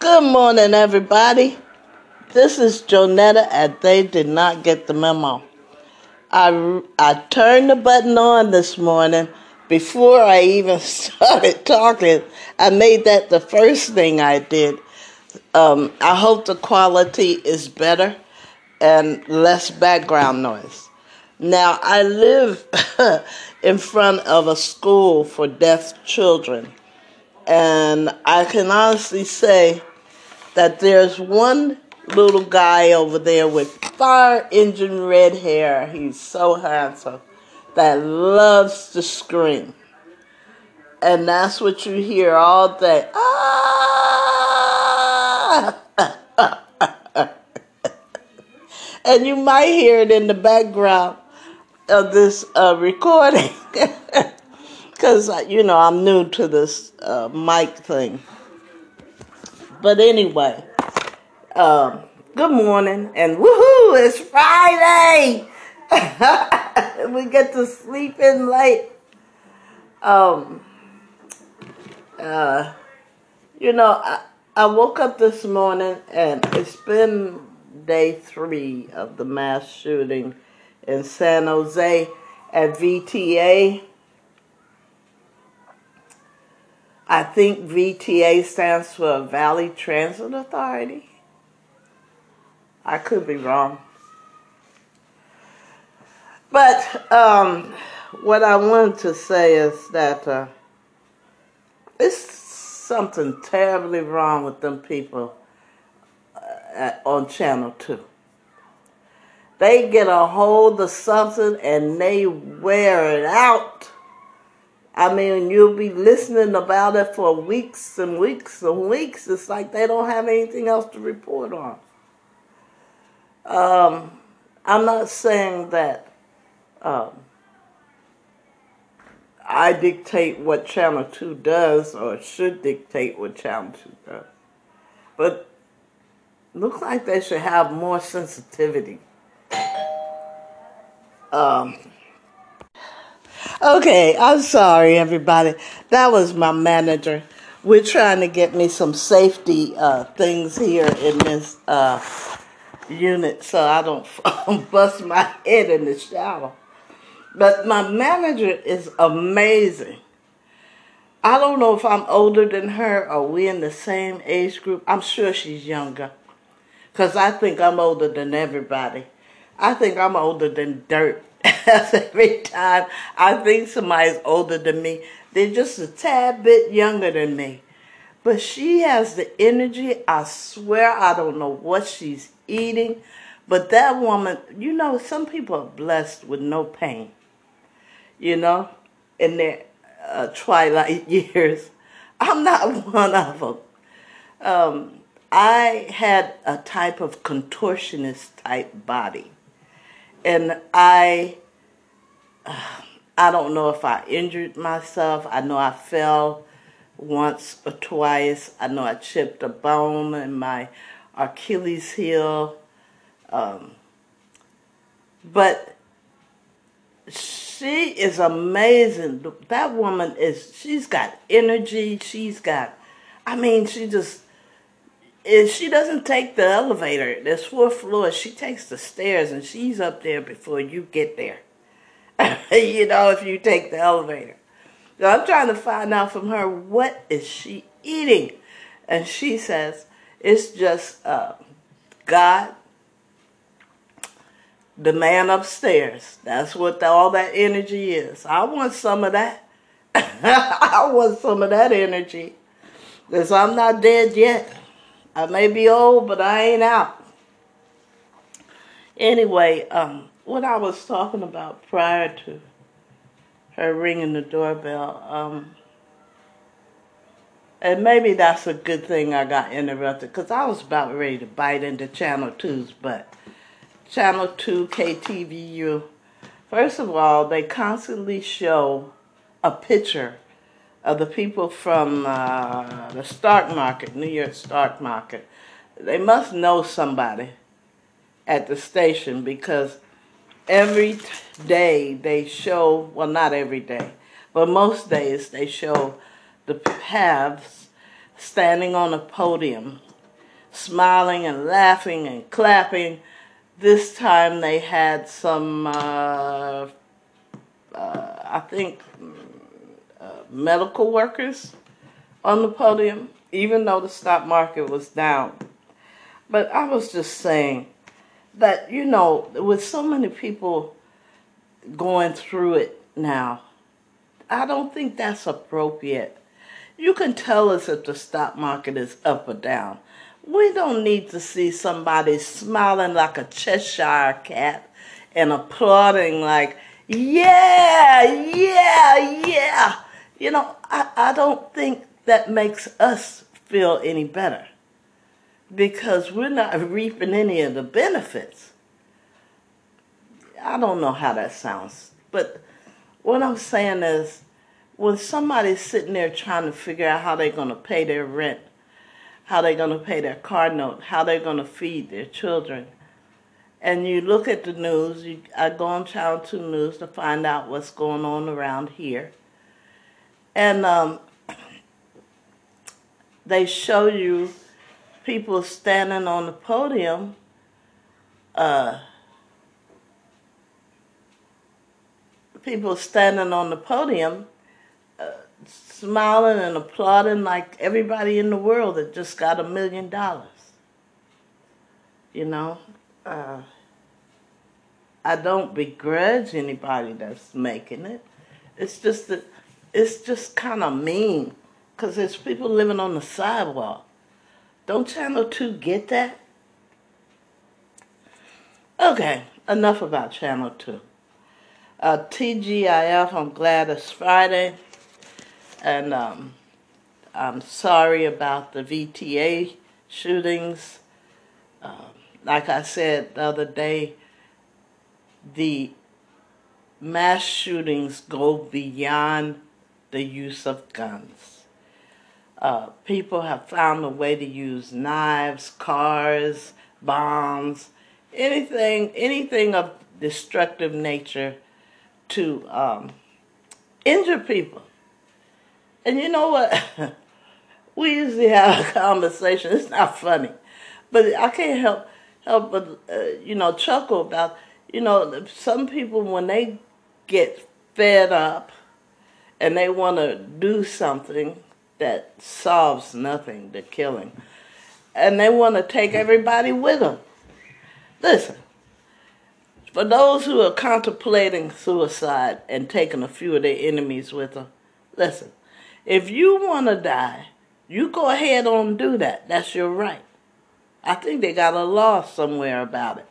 Good morning, everybody. This is Jonetta, and they did not get the memo. I, I turned the button on this morning before I even started talking. I made that the first thing I did. Um, I hope the quality is better and less background noise. Now, I live in front of a school for deaf children, and I can honestly say that there's one little guy over there with fire engine red hair. He's so handsome that loves to scream. And that's what you hear all day. Ah! and you might hear it in the background of this uh, recording. Because, uh, you know, I'm new to this uh, mic thing. But anyway, um, good morning and woohoo! It's Friday. we get to sleep in late. Um, uh, you know, I, I woke up this morning and it's been day three of the mass shooting in San Jose at VTA. I think VTA stands for Valley Transit Authority. I could be wrong. But um, what I wanted to say is that uh, it's something terribly wrong with them people uh, on Channel 2. They get a hold of something and they wear it out I mean, you'll be listening about it for weeks and weeks and weeks. It's like they don't have anything else to report on. Um, I'm not saying that um, I dictate what Channel 2 does or should dictate what Channel 2 does. But looks like they should have more sensitivity. Um, Okay, I'm sorry, everybody. That was my manager. We're trying to get me some safety uh, things here in this uh, unit so I don't bust my head in the shower. But my manager is amazing. I don't know if I'm older than her or we in the same age group. I'm sure she's younger. Because I think I'm older than everybody. I think I'm older than dirt. every time I think somebody's older than me, they're just a tad bit younger than me. But she has the energy. I swear I don't know what she's eating. But that woman, you know, some people are blessed with no pain, you know, in their uh, twilight years. I'm not one of them. Um, I had a type of contortionist type body and I, I don't know if I injured myself. I know I fell once or twice. I know I chipped a bone in my Achilles heel. Um, but she is amazing. That woman is, she's got energy. She's got, I mean, she just is she doesn't take the elevator. There's four floors. She takes the stairs, and she's up there before you get there. you know, if you take the elevator. So I'm trying to find out from her what is she eating, and she says it's just uh, God, the man upstairs. That's what the, all that energy is. I want some of that. I want some of that energy, because I'm not dead yet. I may be old, but I ain't out. Anyway, um, what I was talking about prior to her ringing the doorbell, um, and maybe that's a good thing I got interrupted because I was about ready to bite into Channel 2's, but Channel 2, KTVU, first of all, they constantly show a picture of the people from uh, the stock market, New York stock market. They must know somebody at the station because every day they show, well, not every day, but most days they show the paths standing on a podium smiling and laughing and clapping. This time they had some, uh, uh, I think, medical workers on the podium, even though the stock market was down. But I was just saying that, you know, with so many people going through it now, I don't think that's appropriate. You can tell us if the stock market is up or down. We don't need to see somebody smiling like a Cheshire cat and applauding like, yeah, yeah, yeah. You know, I, I don't think that makes us feel any better because we're not reaping any of the benefits. I don't know how that sounds, but what I'm saying is when somebody's sitting there trying to figure out how they're going to pay their rent, how they're going to pay their car note, how they're going to feed their children, and you look at the news, you, I go on Channel 2 News to find out what's going on around here. And um, they show you people standing on the podium uh, people standing on the podium uh, smiling and applauding like everybody in the world that just got a million dollars. You know, uh, I don't begrudge anybody that's making it. It's just that it's just kind of mean because there's people living on the sidewalk. Don't Channel 2 get that? Okay, enough about Channel 2. Uh, TGIF, I'm glad it's Friday. And um, I'm sorry about the VTA shootings. Uh, like I said the other day, the mass shootings go beyond the use of guns. Uh, people have found a way to use knives, cars, bombs, anything, anything of destructive nature to um, injure people. And you know what? we usually have a conversation. It's not funny, but I can't help help but uh, you know chuckle about you know some people when they get fed up and they want to do something that solves nothing, the killing, and they want to take everybody with them. Listen, for those who are contemplating suicide and taking a few of their enemies with them, listen, if you want to die, you go ahead and do that. That's your right. I think they got a law somewhere about it.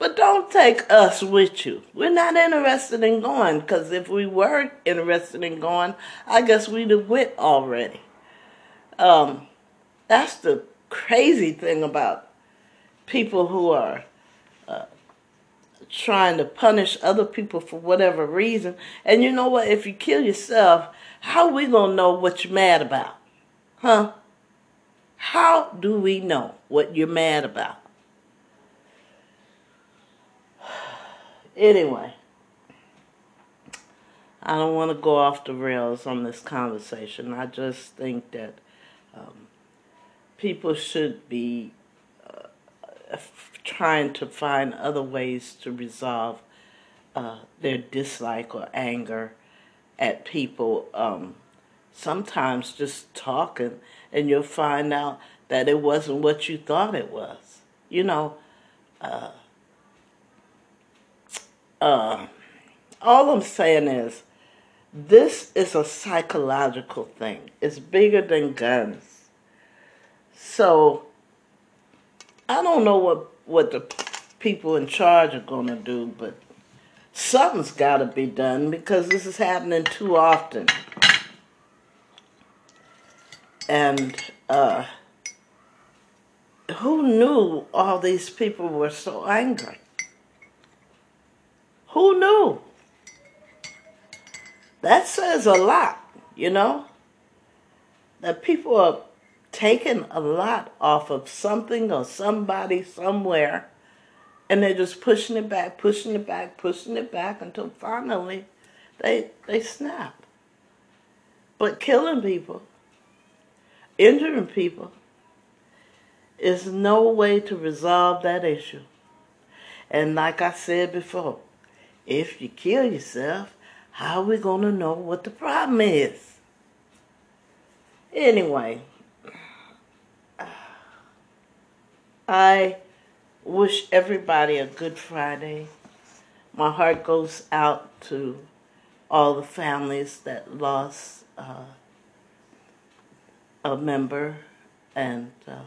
But don't take us with you. We're not interested in going because if we were interested in going, I guess we'd have went already. Um, that's the crazy thing about people who are uh, trying to punish other people for whatever reason. And you know what? If you kill yourself, how are we going to know what you're mad about? Huh? How do we know what you're mad about? Anyway, I don't want to go off the rails on this conversation. I just think that um, people should be uh, trying to find other ways to resolve uh, their dislike or anger at people. Um, sometimes just talking, and you'll find out that it wasn't what you thought it was. You know, uh, uh, all I'm saying is, this is a psychological thing. It's bigger than guns. So, I don't know what, what the people in charge are going to do, but something's got to be done because this is happening too often. And uh, who knew all these people were so angry? Who knew? That says a lot, you know? That people are taking a lot off of something or somebody somewhere and they're just pushing it back, pushing it back, pushing it back until finally they they snap. But killing people, injuring people, is no way to resolve that issue. And like I said before, if you kill yourself, how are we going to know what the problem is? Anyway, I wish everybody a good Friday. My heart goes out to all the families that lost uh, a member, and uh,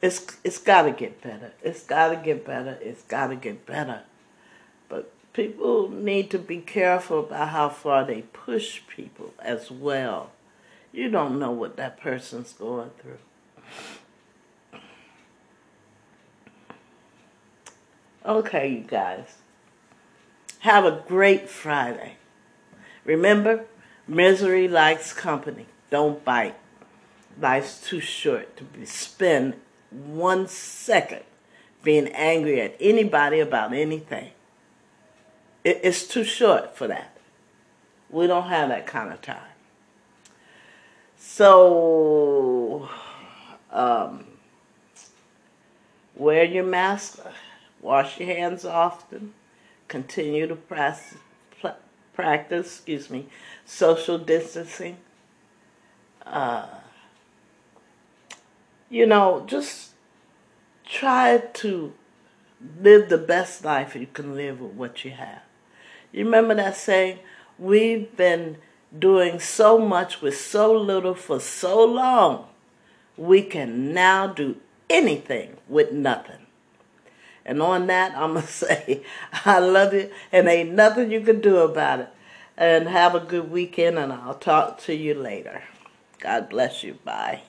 it's it's got to get better. It's got to get better. It's got to get better. People need to be careful about how far they push people as well. You don't know what that person's going through. Okay, you guys. Have a great Friday. Remember, misery likes company. Don't bite. Life's too short to be spend one second being angry at anybody about anything. It's too short for that. We don't have that kind of time. So, um, wear your mask Wash your hands often. Continue to practice, practice excuse me, social distancing. Uh, you know, just try to live the best life you can live with what you have. You remember that saying? We've been doing so much with so little for so long. We can now do anything with nothing. And on that, I'm going to say, I love you, and ain't nothing you can do about it. And have a good weekend, and I'll talk to you later. God bless you. Bye.